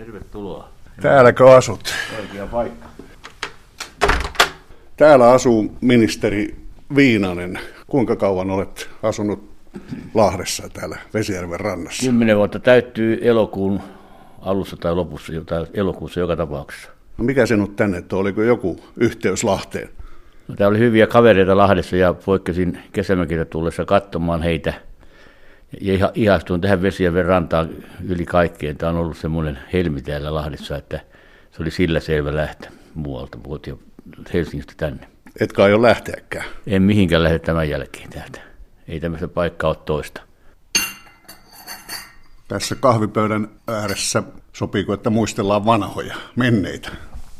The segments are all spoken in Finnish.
Tervetuloa. Täälläkö asut? Oikea paikka. Täällä asuu ministeri Viinanen. Kuinka kauan olet asunut Lahdessa täällä Vesijärven rannassa? Kymmenen vuotta täyttyy elokuun alussa tai lopussa, tai elokuussa joka tapauksessa. No mikä sinut tänne, että oliko joku yhteys Lahteen? No, täällä oli hyviä kavereita Lahdessa ja poikkesin kesämökiltä tullessa katsomaan heitä. Ja ihastuin tähän Vesijärven rantaan yli kaikkeen. Tämä on ollut semmoinen helmi täällä Lahdessa, että se oli sillä selvä lähtö muualta. Puhuttiin Helsingistä tänne. Etkä aio lähteäkään? En mihinkään lähde tämän jälkeen täältä. Ei tämmöistä paikkaa ole toista. Tässä kahvipöydän ääressä sopiiko, että muistellaan vanhoja, menneitä?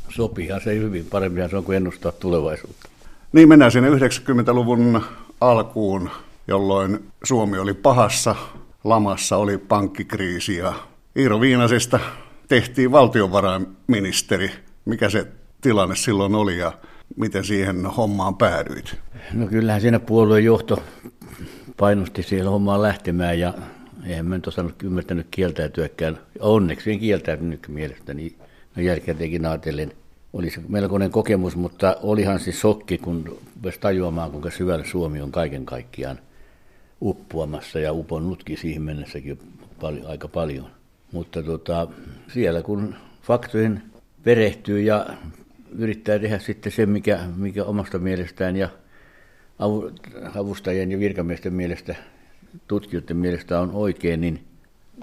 Sopiihan se hyvin. Paremmin se on kuin ennustaa tulevaisuutta. Niin mennään sinne 90-luvun alkuun, jolloin Suomi oli pahassa, lamassa oli pankkikriisi ja Iiro Viinasesta tehtiin valtiovarainministeri. Mikä se tilanne silloin oli ja miten siihen hommaan päädyit? No kyllähän siinä puolueen johto painosti siellä hommaan lähtemään ja eihän mä nyt osannut ymmärtänyt kieltäytyäkään. Onneksi en kieltäytynyt mielestäni. No jälkikäteenkin ajatellen oli se melkoinen kokemus, mutta olihan se sokki, kun pääsi tajuamaan, kuinka syvällä Suomi on kaiken kaikkiaan uppuamassa ja uponnutkin siihen mennessäkin paljon, aika paljon. Mutta tota, siellä kun faktoihin perehtyy ja yrittää tehdä sitten se, mikä, mikä omasta mielestään ja avustajien ja virkamiesten mielestä, tutkijoiden mielestä on oikein, niin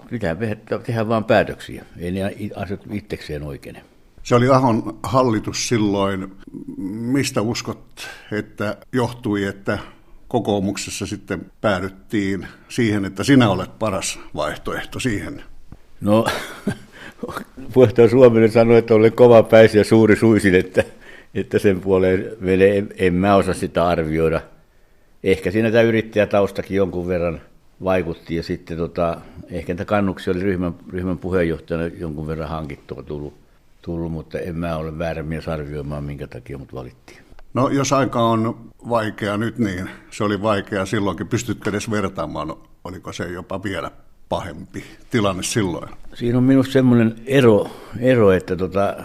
pitää tehdä vain päätöksiä. Ei ne asiat itsekseen oikein. Se oli Ahon hallitus silloin. Mistä uskot, että johtui, että kokoomuksessa sitten päädyttiin siihen, että sinä olet paras vaihtoehto siihen? No, puheenjohtaja Suominen sanoi, että olen kova päisi ja suuri suisin, että, että sen puoleen en, en mä osaa sitä arvioida. Ehkä siinä tämä yrittäjätaustakin jonkun verran vaikutti ja sitten tota, ehkä tämä kannuksia oli ryhmän, ryhmän puheenjohtajana jonkun verran hankittua tullut, tullut, mutta en mä ole väärä mies arvioimaan, minkä takia mut valittiin. No jos aika on vaikea nyt, niin se oli vaikea silloinkin. Pystytkö edes vertaamaan, oliko se jopa vielä pahempi tilanne silloin? Siinä on minusta semmoinen ero, ero että tota,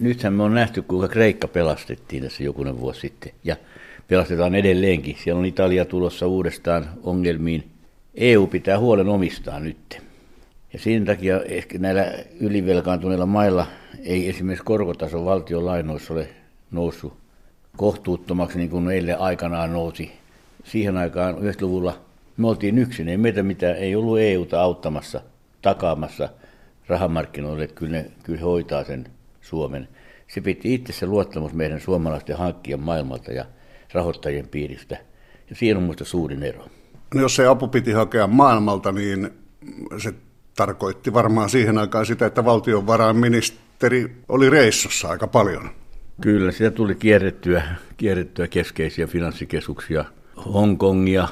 nythän me on nähty, kuinka Kreikka pelastettiin tässä jokunen vuosi sitten. Ja pelastetaan edelleenkin. Siellä on Italia tulossa uudestaan ongelmiin. EU pitää huolen omistaan nyt. Ja siinä takia ehkä näillä ylivelkaantuneilla mailla ei esimerkiksi korkotaso valtion lainoissa ole noussut kohtuuttomaksi, niin kuin meille aikanaan nousi. Siihen aikaan 90-luvulla me oltiin yksin, ei meitä mitään, ei ollut EUta auttamassa, takaamassa rahamarkkinoille, kyllä, ne, kyllä hoitaa sen Suomen. Se piti itse se luottamus meidän suomalaisten hankkia maailmalta ja rahoittajien piiristä. Ja siinä on minusta suurin ero. No jos se apu piti hakea maailmalta, niin se tarkoitti varmaan siihen aikaan sitä, että valtiovarainministeri oli reissussa aika paljon. Kyllä, sitä tuli kierrettyä, kierrettyä keskeisiä finanssikeskuksia, Hongkongia,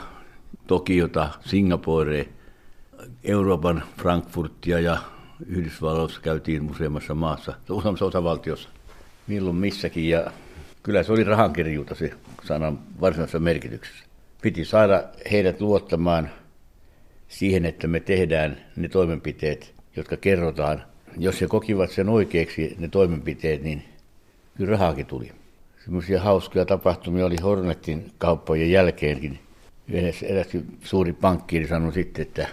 Tokiota, Singaporea, Euroopan Frankfurtia ja Yhdysvalloissa käytiin useammassa maassa, useammassa osavaltiossa, milloin missäkin. Ja kyllä se oli rahankirjuuta se sanan varsinaisessa merkityksessä. Piti saada heidät luottamaan siihen, että me tehdään ne toimenpiteet, jotka kerrotaan. Jos he kokivat sen oikeaksi, ne toimenpiteet, niin kyllä rahaakin tuli. Semmoisia hauskoja tapahtumia oli Hornetin kauppojen jälkeenkin. Eräs, eräs suuri pankkiiri sanoi sitten, että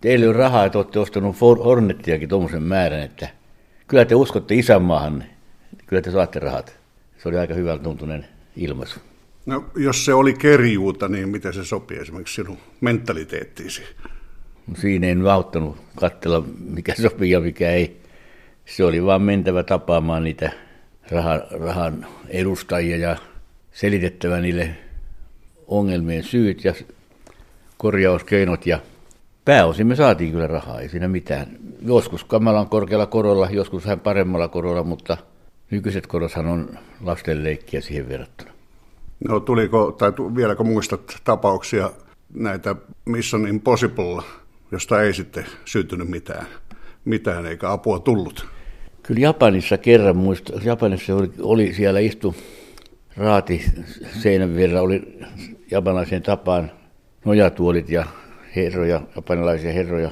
teille on rahaa, että olette ostanut Hornettiakin tuommoisen määrän, että kyllä te uskotte isänmaahan, kyllä te saatte rahat. Se oli aika hyvän tuntunen ilmaisu. No, jos se oli kerjuuta, niin miten se sopii esimerkiksi sinun mentaliteettiisi? No, siinä ei auttanut katsella, mikä sopii ja mikä ei. Se oli vaan mentävä tapaamaan niitä rahan, rahan edustajia ja selitettävä niille ongelmien syyt ja korjauskeinot ja pääosin me saatiin kyllä rahaa, ei siinä mitään. Joskus kamalan korkealla korolla, joskus vähän paremmalla korolla, mutta nykyiset korothan on lastenleikkiä siihen verrattuna. No tuliko, tai vieläkö muistat tapauksia näitä Mission Impossible, josta ei sitten syntynyt mitään, mitään eikä apua tullut? Kyllä Japanissa kerran muista, Japanissa oli, oli siellä istu raati seinän vierellä, oli japanaisen tapaan nojatuolit ja herroja, japanilaisia herroja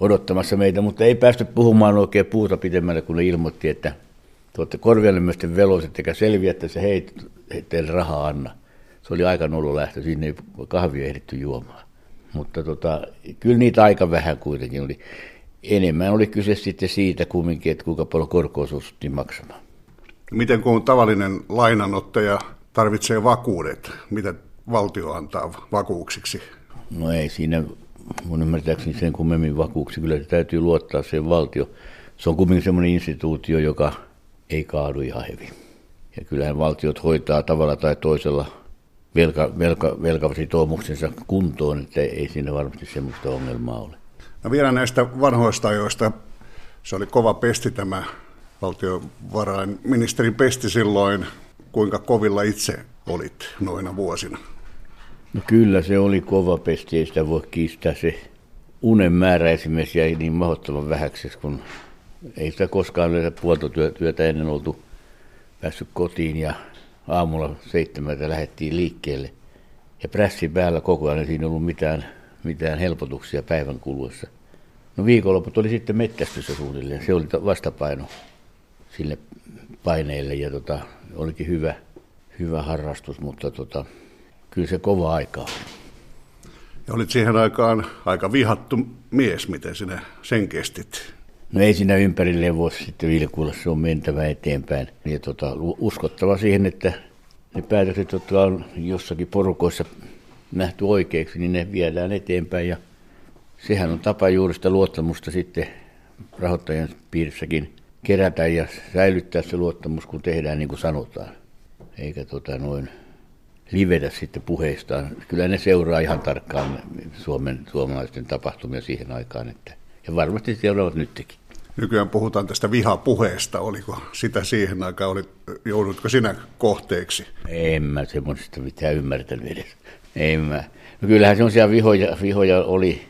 odottamassa meitä, mutta ei päästy puhumaan oikein puuta pitemmälle, kun ne ilmoitti, että tuotte korvialle myös veloiset, eikä selviä, että se hei, teille rahaa anna. Se oli aika nolo lähtö, siinä ei kahvia ehditty juomaan. Mutta tota, kyllä niitä aika vähän kuitenkin oli. Enemmän oli kyse sitten siitä kumminkin, että kuinka paljon korkoa suostuttiin maksamaan. Miten kun tavallinen lainanottaja tarvitsee vakuudet, mitä valtio antaa vakuuksiksi? No ei siinä mun ymmärtääkseni sen kummemmin vakuuksi. Kyllä täytyy luottaa sen valtio. Se on kumminkin semmoinen instituutio, joka ei kaadu ihan hyvin. Ja kyllähän valtiot hoitaa tavalla tai toisella velka, velka, velkavasitoumuksensa kuntoon, että ei siinä varmasti semmoista ongelmaa ole. No vielä näistä vanhoista ajoista. Se oli kova pesti tämä valtiovarainministeri pesti silloin. Kuinka kovilla itse olit noina vuosina? No kyllä se oli kova pesti, ei sitä voi kiistää. Se unen määrä esimerkiksi jäi niin mahdottoman vähäksi, kun ei sitä koskaan yleensä puolta työtä ennen oltu päässyt kotiin ja aamulla seitsemältä lähdettiin liikkeelle. Ja prässi päällä koko ajan, ei siinä ollut mitään, mitään helpotuksia päivän kuluessa. No viikonloput oli sitten mettästyssä suunnilleen, se oli vastapaino sille paineille ja tota, olikin hyvä, hyvä harrastus, mutta tota, kyllä se kova aika oli. Ja olit siihen aikaan aika vihattu mies, miten sinä sen kestit? No ei siinä ympärilleen vuosi sitten vilkuilla, se on mentävä eteenpäin. Ja tota, uskottava siihen, että ne päätökset, jotka on jossakin porukoissa nähty oikeaksi, niin ne viedään eteenpäin. Ja sehän on tapa juuri sitä luottamusta sitten rahoittajien piirissäkin kerätä ja säilyttää se luottamus, kun tehdään niin kuin sanotaan. Eikä tota noin livetä sitten puheistaan. Kyllä ne seuraa ihan tarkkaan Suomen, suomalaisten tapahtumia siihen aikaan, että ja varmasti seuraavat nytkin. Nykyään puhutaan tästä vihapuheesta. Oliko sitä siihen aikaan, oli, joudutko sinä kohteeksi? En mä semmoisesta mitään ymmärtänyt edes. En mä. No kyllähän semmoisia vihoja, vihoja oli,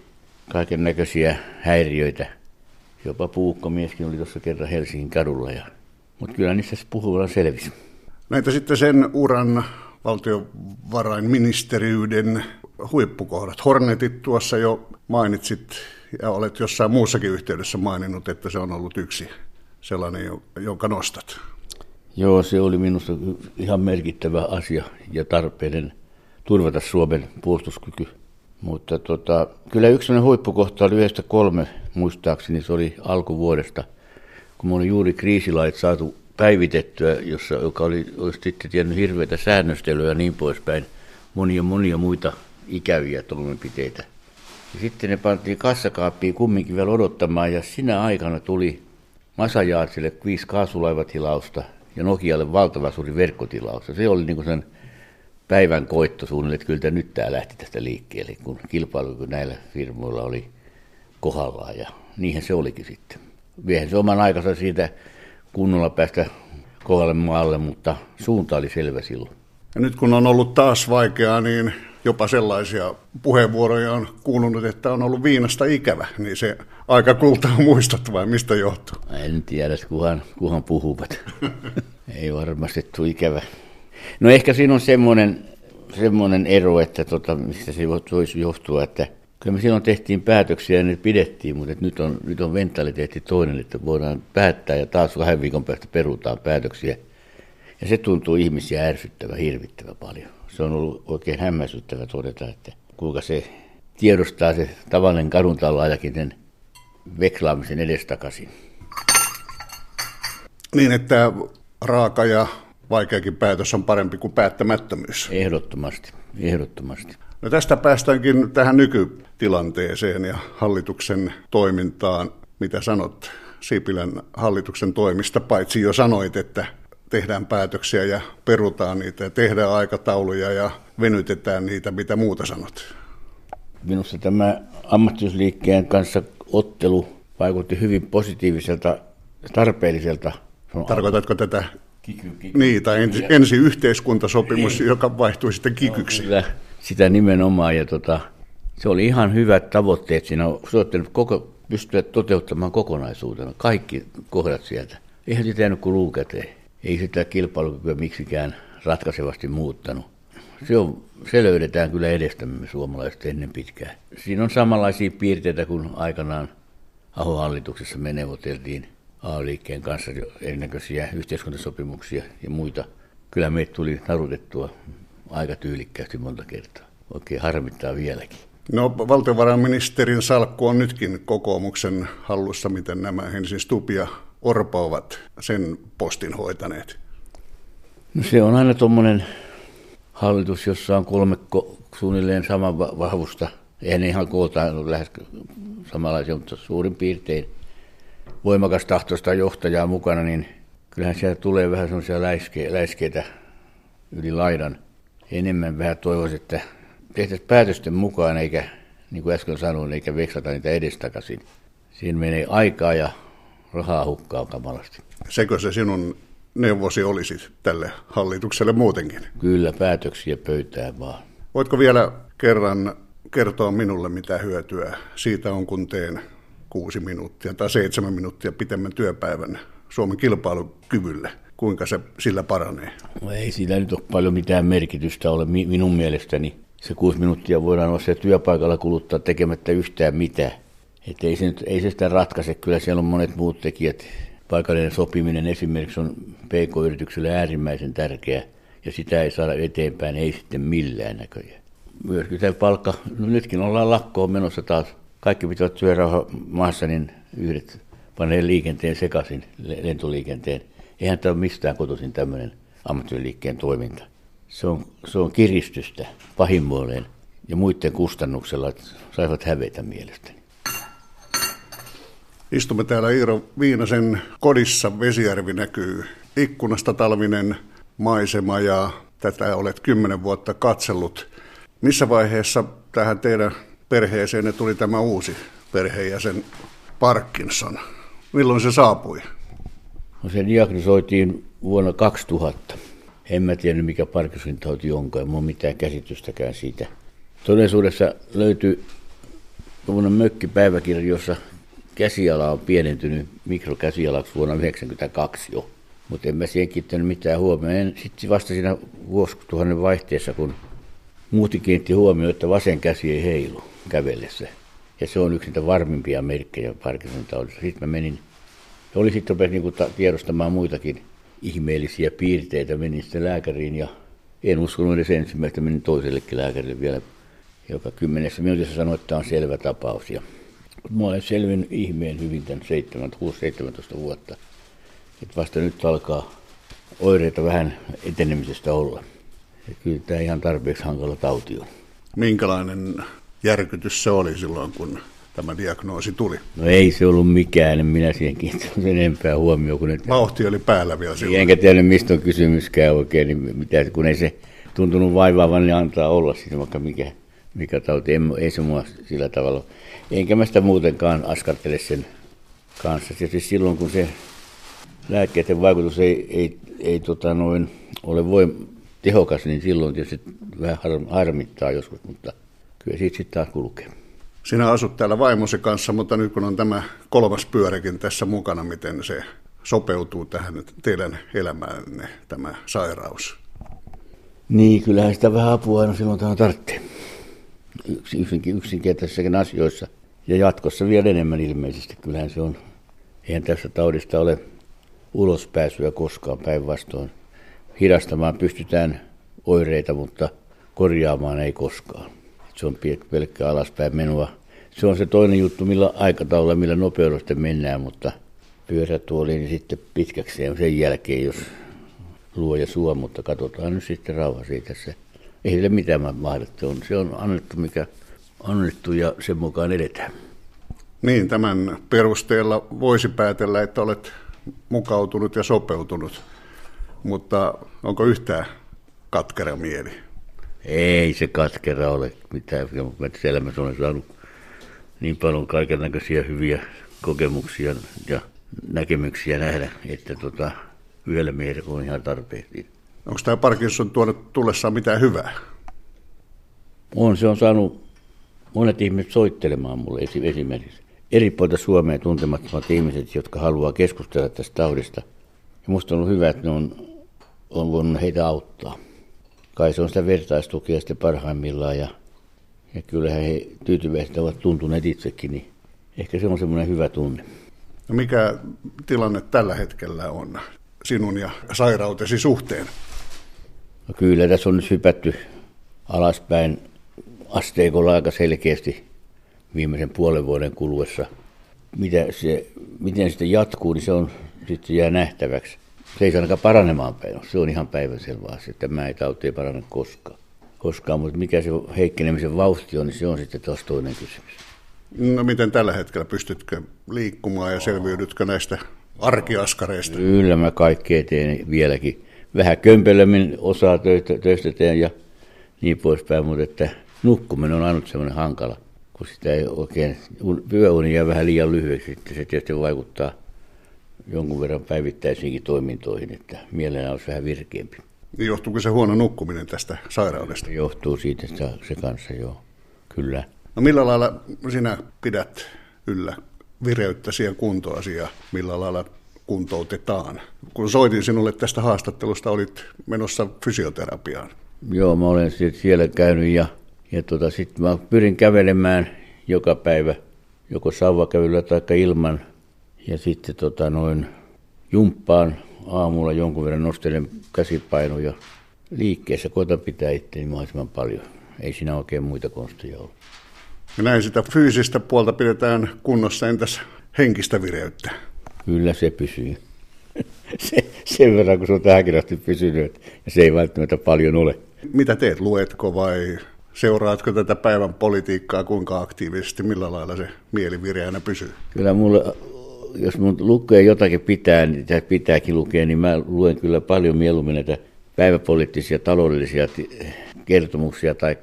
kaiken näköisiä häiriöitä. Jopa puukkomieskin oli tuossa kerran Helsingin kadulla. Ja... Mutta kyllä niissä puhuvalla selvisi. Näitä sitten sen uran valtiovarainministeriyden huippukohdat. Hornetit tuossa jo mainitsit ja olet jossain muussakin yhteydessä maininnut, että se on ollut yksi sellainen, jonka nostat. Joo, se oli minusta ihan merkittävä asia ja tarpeellinen turvata Suomen puolustuskyky. Mutta tota, kyllä yksi huippukohta oli yhdestä kolme muistaakseni, se oli alkuvuodesta, kun me oli juuri kriisilait saatu päivitettyä, jossa, joka oli, olisi sitten tiennyt hirveitä säännöstelyä ja niin poispäin, monia monia muita ikäviä toimenpiteitä – ja sitten ne pantiin kassakaappiin kumminkin vielä odottamaan ja sinä aikana tuli Masajaatsille viisi kaasulaivatilausta ja Nokialle valtava suuri verkkotilaus. Ja se oli niin sen päivän koitto suunnilleen, että kyllä nyt tämä lähti tästä liikkeelle, kun kilpailu näillä firmoilla oli kohdallaan ja niinhän se olikin sitten. Viehen se oman aikansa siitä kunnolla päästä kohdalle maalle, mutta suunta oli selvä silloin. Ja nyt kun on ollut taas vaikeaa, niin jopa sellaisia puheenvuoroja on kuulunut, että on ollut viinasta ikävä, niin se aika kultaa muistat vai mistä johtuu? En tiedä, kuhan, kuhan puhuvat. Ei varmasti tule ikävä. No ehkä siinä on semmoinen, semmoinen ero, että tota, mistä se voisi johtua, että kyllä me silloin tehtiin päätöksiä ja ne pidettiin, mutta nyt on, nyt on mentaliteetti toinen, että voidaan päättää ja taas kahden viikon päästä perutaan päätöksiä. Ja se tuntuu ihmisiä ärsyttävä hirvittävä paljon se on ollut oikein hämmästyttävä todeta, että kuinka se tiedostaa se tavallinen kaduntallaajakin sen veklaamisen edestakaisin. Niin, että raaka ja vaikeakin päätös on parempi kuin päättämättömyys. Ehdottomasti, ehdottomasti. No tästä päästäänkin tähän nykytilanteeseen ja hallituksen toimintaan. Mitä sanot Sipilän hallituksen toimista, paitsi jo sanoit, että tehdään päätöksiä ja perutaan niitä ja tehdään aikatauluja ja venytetään niitä, mitä muuta sanot? Minusta tämä ammattiyhdysliikkeen kanssa ottelu vaikutti hyvin positiiviselta, tarpeelliselta. Tarkoitatko tätä kiky, kiky. Niin, tai ensi, ensi yhteiskuntasopimus, Ei. joka vaihtui sitten kikyksi. Kyllä, sitä nimenomaan. Ja tota, se oli ihan hyvät tavoitteet siinä. Se koko, pystyä toteuttamaan kokonaisuutena, kaikki kohdat sieltä. Eihän se tehnyt kuin luukäteen ei sitä kilpailukykyä miksikään ratkaisevasti muuttanut. Se, on, se löydetään kyllä edestämme suomalaiset ennen pitkää. Siinä on samanlaisia piirteitä kuin aikanaan Aho-hallituksessa me neuvoteltiin A-liikkeen kanssa erinäköisiä yhteiskuntasopimuksia ja muita. Kyllä meitä tuli narutettua aika tyylikkäästi monta kertaa. Oikein harmittaa vieläkin. No valtiovarainministerin salkku on nytkin kokoomuksen hallussa, miten nämä ensin Stubb ja Orpo ovat sen postin hoitaneet. No se on aina tuommoinen hallitus, jossa on kolme suunnilleen saman vahvusta. Eihän ne ihan kooltaan lähes samanlaisia, mutta suurin piirtein voimakas tahtoista johtajaa mukana, niin kyllähän sieltä tulee vähän semmoisia läiske, läiskeitä yli laidan. Enemmän vähän toivoisin, että tehtäisiin päätösten mukaan, eikä, niin kuin äsken sanoin, eikä veksata niitä edestakaisin. Siinä menee aikaa ja rahaa hukkaa kamalasti. Sekö se sinun neuvosi olisi tälle hallitukselle muutenkin? Kyllä, päätöksiä pöytään vaan. Voitko vielä kerran kertoa minulle, mitä hyötyä siitä on, kun teen kuusi minuuttia tai seitsemän minuuttia pitemmän työpäivän Suomen kilpailukyvylle? Kuinka se sillä paranee? No ei sillä nyt ole paljon mitään merkitystä ole minun mielestäni. Se kuusi minuuttia voidaan olla työpaikalla kuluttaa tekemättä yhtään mitään. Että ei, se nyt, ei se sitä ratkaise, kyllä siellä on monet muut tekijät. Paikallinen sopiminen esimerkiksi on PK-yritykselle äärimmäisen tärkeä, ja sitä ei saada eteenpäin, ei sitten millään näköjään. Myöskin se palkka, no nytkin ollaan lakkoon menossa taas. Kaikki pitävät työrauha maassa, niin yhdet panee liikenteen sekaisin, lentoliikenteen. Eihän tämä ole mistään kotoisin tämmöinen ammattiliikkeen toiminta. Se on, se on kiristystä pahimmoilleen ja muiden kustannuksella, että saivat hävetä mielestäni. Istumme täällä Iiro Viinasen kodissa. Vesijärvi näkyy ikkunasta talvinen maisema ja tätä olet kymmenen vuotta katsellut. Missä vaiheessa tähän teidän perheeseen tuli tämä uusi perheenjäsen Parkinson? Milloin se saapui? No se diagnosoitiin vuonna 2000. En mä tiedä, mikä Parkinsonin tauti onkaan, ei mitään käsitystäkään siitä. Todellisuudessa löytyi tuommoinen mökkipäiväkirja, jossa käsiala on pienentynyt mikrokäsialaksi vuonna 1992 jo. Mutta en mä siihen kiinnittänyt mitään huomioon. Sitten vasta siinä vuosituhannen vaihteessa, kun muuti kiinnitti huomioon, että vasen käsi ei heilu kävellessä. Ja se on yksi niitä varmimpia merkkejä Parkinsonin taudissa. Sitten mä menin, ja oli sitten rupesin niin tiedostamaan muitakin ihmeellisiä piirteitä. Menin sitten lääkäriin ja en uskonut edes ensimmäistä, menin toisellekin lääkärille vielä, joka kymmenessä minuutissa sanoi, että tämä on selvä tapaus. Ja Mä olen selvinnyt ihmeen hyvin tämän 6-17 vuotta. Et vasta nyt alkaa oireita vähän etenemisestä olla. Ja kyllä tämä ihan tarpeeksi hankala tauti on. Minkälainen järkytys se oli silloin, kun tämä diagnoosi tuli? No ei se ollut mikään, en minä siihen kiinnittänyt enempää huomioon. Kun nyt... Vauhti oli päällä vielä silloin. Enkä tiedä, mistä on kysymyskään oikein, niin mitä, kun ei se tuntunut vaivaavan, niin antaa olla siinä vaikka mikä, mikä tauti. Ei, ei se mua sillä tavalla Enkä mä sitä muutenkaan askartele sen kanssa. Tietysti silloin, kun se lääkkeiden vaikutus ei, ei, ei tota noin, ole voim, tehokas, niin silloin tietysti vähän harmittaa joskus, mutta kyllä siitä sitten taas kulkee. Sinä asut täällä vaimosi kanssa, mutta nyt kun on tämä kolmas pyöräkin tässä mukana, miten se sopeutuu tähän teidän elämäänne, tämä sairaus? Niin, kyllähän sitä vähän apua aina silloin tähän tarvitsee. Yksinkin, yksinkertaisissakin asioissa – ja jatkossa vielä enemmän ilmeisesti. Kyllähän se on, eihän tässä taudista ole ulospääsyä koskaan päinvastoin. Hidastamaan pystytään oireita, mutta korjaamaan ei koskaan. Se on pelkkä alaspäin menua. Se on se toinen juttu, millä aikataululla, millä nopeudesta mennään, mutta pyörätuoliin niin sitten pitkäksi sen jälkeen, jos luo ja suo, mutta katsotaan nyt sitten rauha siitä. Se, ei sille mitään mahdollista on. Se on annettu, mikä annettu ja sen mukaan edetään. Niin, tämän perusteella voisi päätellä, että olet mukautunut ja sopeutunut, mutta onko yhtään katkera mieli? Ei se katkera ole mitään. Elämässä olen saanut niin paljon kaikenlaisia hyviä kokemuksia ja näkemyksiä nähdä, että tota, yhdellä miehellä on ihan tarpeeksi. Onko tämä Parkinson tuonut tullessaan mitään hyvää? On, se on saanut monet ihmiset soittelemaan mulle esimerkiksi. Eri puolta Suomea tuntemattomat ihmiset, jotka haluaa keskustella tästä taudista. Ja musta on ollut hyvä, että ne on, on voinut heitä auttaa. Kai se on sitä vertaistukia sitten parhaimmillaan ja, ja kyllähän he tyytyväiset ovat tuntuneet itsekin, niin ehkä se on semmoinen hyvä tunne. No mikä tilanne tällä hetkellä on sinun ja sairautesi suhteen? No kyllä tässä on nyt hypätty alaspäin asteikolla aika selkeästi viimeisen puolen vuoden kuluessa. Mitä se, miten sitten jatkuu, niin se on sitten jää nähtäväksi. Se ei ainakaan paranemaan päin. Se on ihan päivänselvä asia, että tämä ei tauti ei parane koskaan. koskaan. Mutta mikä se heikkenemisen vauhti on, niin se on sitten taas toinen kysymys. No miten tällä hetkellä pystytkö liikkumaan ja selviydytkö näistä arkiaskareista? Kyllä mä kaikkea teen vieläkin. Vähän kömpelömmin osaa töistä, töistä teen ja niin poispäin, mutta että nukkuminen on ainut semmoinen hankala, kun sitä ei oikein, yöuni jää vähän liian lyhyeksi, että se tietysti vaikuttaa jonkun verran päivittäisiinkin toimintoihin, että mielellä olisi vähän virkeämpi. Johtuuko se huono nukkuminen tästä sairaudesta? Johtuu siitä se kanssa, joo, kyllä. No millä lailla sinä pidät yllä vireyttäsi ja kuntoasi ja millä lailla kuntoutetaan? Kun soitin sinulle tästä haastattelusta, olit menossa fysioterapiaan. Joo, mä olen siellä käynyt ja, ja tota, sitten mä pyrin kävelemään joka päivä, joko sauvakävelyllä tai ilman. Ja sitten tota, noin jumppaan aamulla jonkun verran nostelen käsipainoja liikkeessä. Koitan pitää itseäni mahdollisimman paljon. Ei siinä oikein muita konsteja ole. Ja näin sitä fyysistä puolta pidetään kunnossa, entäs henkistä vireyttä? Kyllä se pysyy. se, sen verran, kun se on tähänkin asti pysynyt, ja se ei välttämättä paljon ole. Mitä teet? Luetko vai seuraatko tätä päivän politiikkaa kuinka aktiivisesti? Millä lailla se mieli pysyy? Kyllä mulle, jos mun lukee jotakin pitää, niin pitääkin lukea, niin mä luen kyllä paljon mieluummin näitä päiväpoliittisia, taloudellisia kertomuksia tai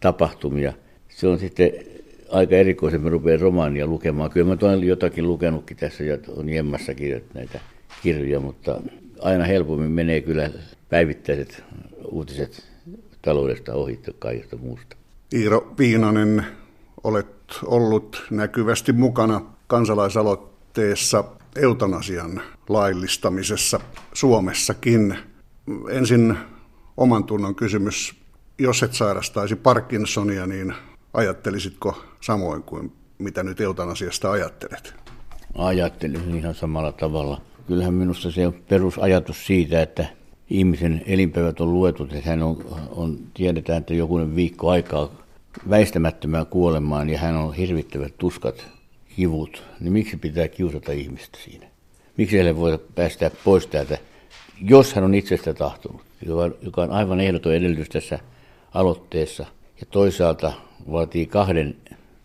tapahtumia. Se on sitten aika erikoisen, mä rupean romaania lukemaan. Kyllä mä olen jotakin lukenutkin tässä ja on Jemmassakin näitä kirjoja, mutta aina helpommin menee kyllä päivittäiset uutiset taloudesta ohi kaikesta muusta. Iiro Viinanen, olet ollut näkyvästi mukana kansalaisaloitteessa eutanasian laillistamisessa Suomessakin. Ensin oman tunnon kysymys. Jos et sairastaisi Parkinsonia, niin ajattelisitko samoin kuin mitä nyt eutanasiasta ajattelet? Ajattelin ihan samalla tavalla. Kyllähän minusta se on perusajatus siitä, että ihmisen elinpäivät on luetut, että hän on, on, tiedetään, että jokunen viikko aikaa väistämättömään kuolemaan ja hän on hirvittävät tuskat, kivut, niin miksi pitää kiusata ihmistä siinä? Miksi heille voi päästää pois täältä, jos hän on itsestä tahtonut, joka on aivan ehdoton edellytys tässä aloitteessa. Ja toisaalta vaatii kahden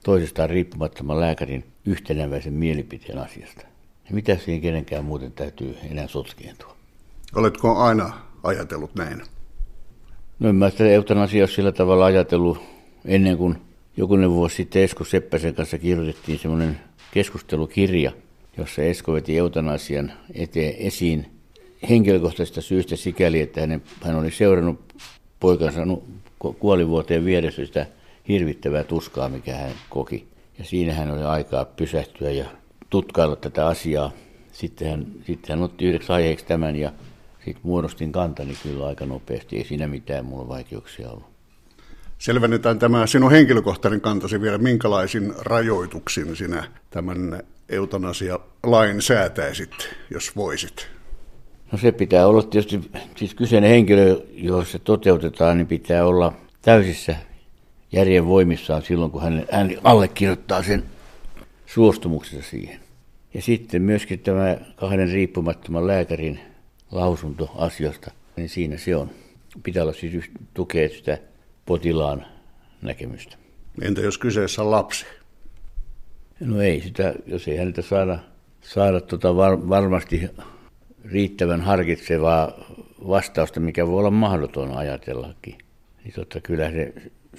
toisestaan riippumattoman lääkärin yhtenäväisen mielipiteen asiasta. Ja mitä siihen kenenkään muuten täytyy enää sotkeentua? Oletko aina ajatellut näin? No en mä sitä eutanasiaa sillä tavalla ajatellut ennen kuin jokunen vuosi sitten Esko Seppäsen kanssa kirjoitettiin semmoinen keskustelukirja, jossa Esko veti eutanasian eteen esiin henkilökohtaisesta syystä sikäli, että hän, hän oli seurannut poikansa kuolivuoteen vieressä sitä hirvittävää tuskaa, mikä hän koki. Ja siinä hän oli aikaa pysähtyä ja tutkailla tätä asiaa. Sitten hän, sitten hän otti yhdeksi aiheeksi tämän ja sitten muodostin kantani kyllä aika nopeasti. Ei siinä mitään mulla vaikeuksia ollut. Selvennetään tämä sinun henkilökohtainen kantasi vielä. Minkälaisin rajoituksin sinä tämän eutanasia-lain säätäisit, jos voisit? No se pitää olla tietysti, siis kyseinen henkilö, jos se toteutetaan, niin pitää olla täysissä järjen voimissaan silloin, kun hän, hän allekirjoittaa sen suostumuksensa siihen. Ja sitten myöskin tämä kahden riippumattoman lääkärin lausunto asiasta, niin siinä se on. Pitää olla siis tukea sitä potilaan näkemystä. Entä jos kyseessä on lapsi? No ei sitä, jos ei häntä saada, saada tota var, varmasti riittävän harkitsevaa vastausta, mikä voi olla mahdoton ajatellakin, niin totta kyllä se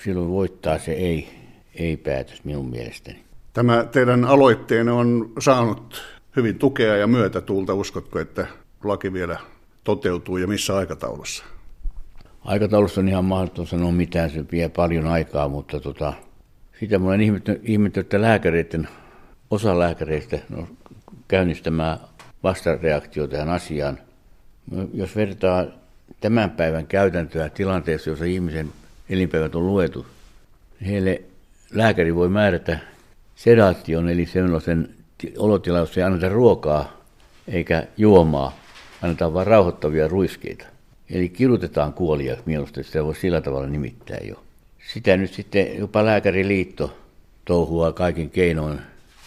silloin voittaa se ei, ei päätös minun mielestäni. Tämä teidän aloitteenne on saanut hyvin tukea ja myötätuulta. Uskotko, että laki vielä toteutuu ja missä aikataulussa? Aikataulussa on ihan mahdoton sanoa mitään, se vie paljon aikaa, mutta tota, sitä mä olen ihmettänyt, että lääkäreiden, osa lääkäreistä no, käynnistämään vastareaktio tähän asiaan. Jos vertaa tämän päivän käytäntöä tilanteessa, jossa ihmisen elinpäivät on luetu, heille lääkäri voi määrätä sedaation, eli sellaisen olotilan, jossa ei anneta ruokaa eikä juomaa, annetaan vain rauhoittavia ruiskeita. Eli kidutetaan kuolia mieluusti, sitä voi sillä tavalla nimittää jo. Sitä nyt sitten jopa lääkäriliitto touhua kaikin keinoin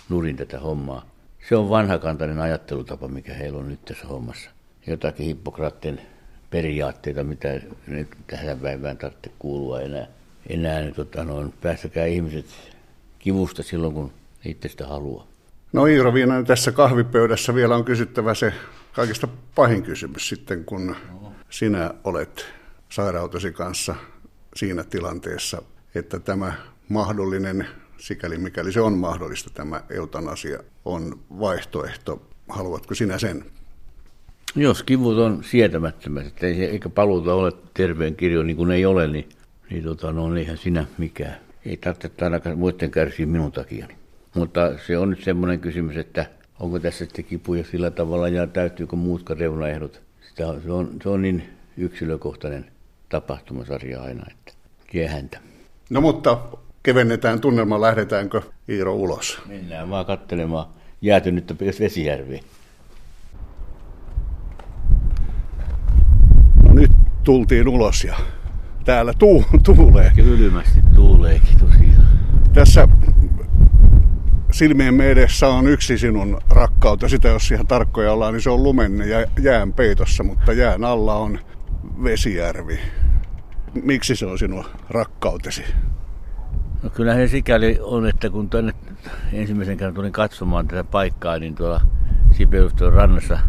nurin tätä hommaa. Se on vanhakantainen ajattelutapa, mikä heillä on nyt tässä hommassa. Jotakin Hippokraatten periaatteita, mitä nyt tähän päivään tarvitse kuulua enää. Enää niin, tota, noin, päästäkää ihmiset kivusta silloin, kun itse sitä haluaa. No Iiro Viinanen, tässä kahvipöydässä vielä on kysyttävä se kaikista pahin kysymys sitten, kun sinä olet sairautesi kanssa siinä tilanteessa, että tämä mahdollinen, sikäli mikäli se on mahdollista, tämä eutanasia on vaihtoehto. Haluatko sinä sen? Jos kivut on sietämättömät, että ei, eikä paluuta ole terveen kirjo, niin kuin ei ole, niin, niin tota, no, eihän sinä mikään. Ei tarvitse ainakaan muiden kärsiä minun takia. Mutta se on nyt semmoinen kysymys, että onko tässä sitten kipuja sillä tavalla ja täyttyykö muutkaan reunaehdot. Sitä, se, on, se on niin yksilökohtainen tapahtumasarja aina, että kiehäntä. No mutta kevennetään tunnelma, lähdetäänkö Iiro ulos? Mennään vaan katselemaan jäätynyttä Vesijärveä. No nyt tultiin ulos ja täällä tuu, tuulee. Kylmästi tuuleekin tosiaan. Tässä silmiemme edessä on yksi sinun rakkautta. Sitä jos ihan tarkkoja ollaan, niin se on lumen ja jään peitossa, mutta jään alla on Vesijärvi. Miksi se on sinun rakkautesi? No kyllä se sikäli on, että kun tänne ensimmäisen kerran tulin katsomaan tätä paikkaa, niin tuolla Sipeuston rannassa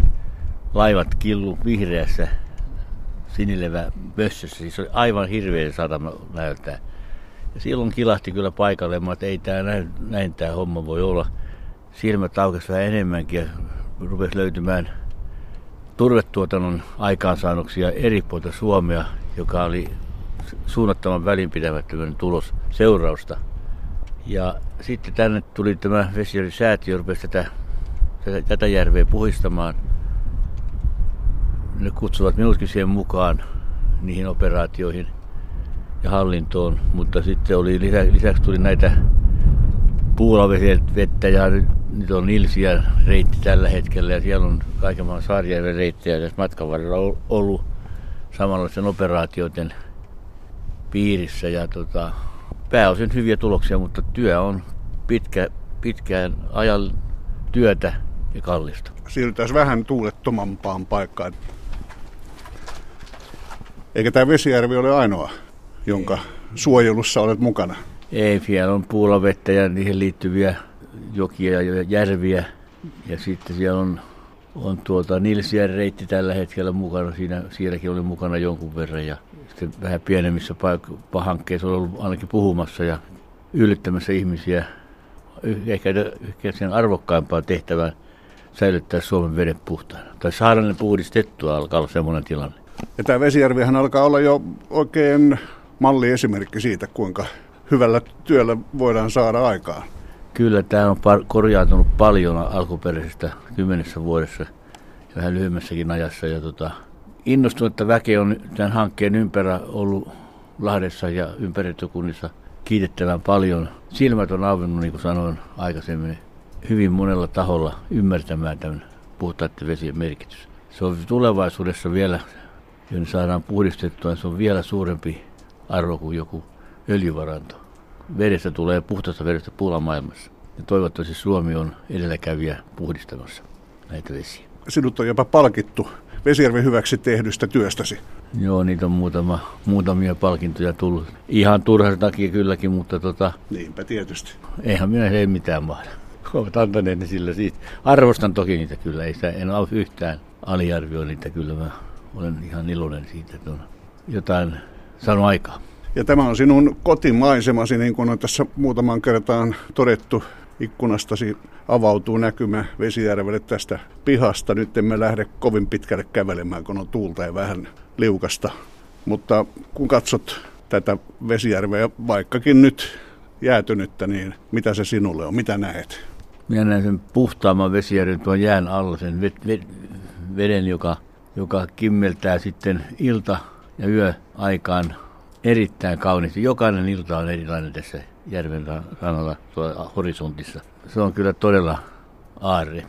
laivat killu vihreässä sinilevä pössössä. Siis oli aivan hirveä satama näyttää. Silloin kilahti kyllä paikalle, että ei tämä näin, näin tämä homma voi olla. Silmät aukesi vähän enemmänkin ja rupesi löytymään turvetuotannon aikaansaannoksia eri puolta Suomea, joka oli suunnattoman välinpitämättömän tulos seurausta. Ja sitten tänne tuli tämä Vesijärvi-säätiö, rupesi tätä, tätä, tätä järveä puhistamaan. Ne kutsuvat minutkin siihen mukaan niihin operaatioihin – ja hallintoon, mutta sitten oli lisä, lisäksi tuli näitä puulavettä ja nyt, nyt on Ilsiä reitti tällä hetkellä ja siellä on kaiken maailman Saarijärven reittejä tässä matkan varrella ollut samanlaisten operaatioiden piirissä ja tota, pääosin hyviä tuloksia, mutta työ on pitkä, pitkään ajan työtä ja kallista. Siirrytään vähän tuulettomampaan paikkaan. Eikä tämä Vesijärvi ole ainoa jonka suojelussa olet mukana? Ei, siellä on puulavettä ja niihin liittyviä jokia ja järviä. Ja sitten siellä on, on tuota Nilsjärven reitti tällä hetkellä mukana. Siinä, sielläkin oli mukana jonkun verran. Ja sitten vähän pienemmissä paik- hankkeissa on ollut ainakin puhumassa ja yllyttämässä ihmisiä ehkä, ehkä sen arvokkaimpaa tehtävää säilyttää Suomen vedet puhtaana. Tai saada ne puhdistettua alkaa olla semmoinen tilanne. Ja tämä Vesijärvihän alkaa olla jo oikein malliesimerkki siitä, kuinka hyvällä työllä voidaan saada aikaan. Kyllä, tämä on par- korjaantunut paljon alkuperäisestä kymmenessä vuodessa ja vähän lyhyemmässäkin ajassa. Ja tota, innostunutta väkeä on tämän hankkeen ympärä ollut Lahdessa ja ympäristökunnissa kiitettävän paljon. Silmät on auennut, niin kuin sanoin aikaisemmin, hyvin monella taholla ymmärtämään tämän puhtaiden vesien merkitys. Se on tulevaisuudessa vielä, jos saadaan puhdistettua, se on vielä suurempi arvo kuin joku öljyvaranto. Vedestä tulee puhtasta vedestä pula maailmassa. Ja toivottavasti Suomi on edelläkävijä puhdistamassa näitä vesiä. Sinut on jopa palkittu Vesijärven hyväksi tehdystä työstäsi. Joo, niitä on muutama, muutamia palkintoja tullut. Ihan turhan takia kylläkin, mutta tota... Niinpä tietysti. Eihän minä ei mitään mahda. Ovat antaneet ne sillä siitä. Arvostan toki niitä kyllä, ei sitä, en ole yhtään aliarvioi niitä kyllä. Mä olen ihan iloinen siitä, että on jotain saanut aikaa. Ja tämä on sinun kotimaisemasi, niin kuin on tässä muutaman kertaan todettu. Ikkunastasi avautuu näkymä Vesijärvelle tästä pihasta. Nyt emme lähde kovin pitkälle kävelemään, kun on tuulta ja vähän liukasta. Mutta kun katsot tätä Vesijärveä, vaikkakin nyt jäätynyttä, niin mitä se sinulle on? Mitä näet? Minä näen sen puhtaamman Vesijärven tuon jään alla, sen veden, joka, joka kimmeltää sitten ilta- ja yöaikaan erittäin kauniisti. Jokainen ilta on erilainen tässä järven rannalla tuolla horisontissa. Se on kyllä todella aarre.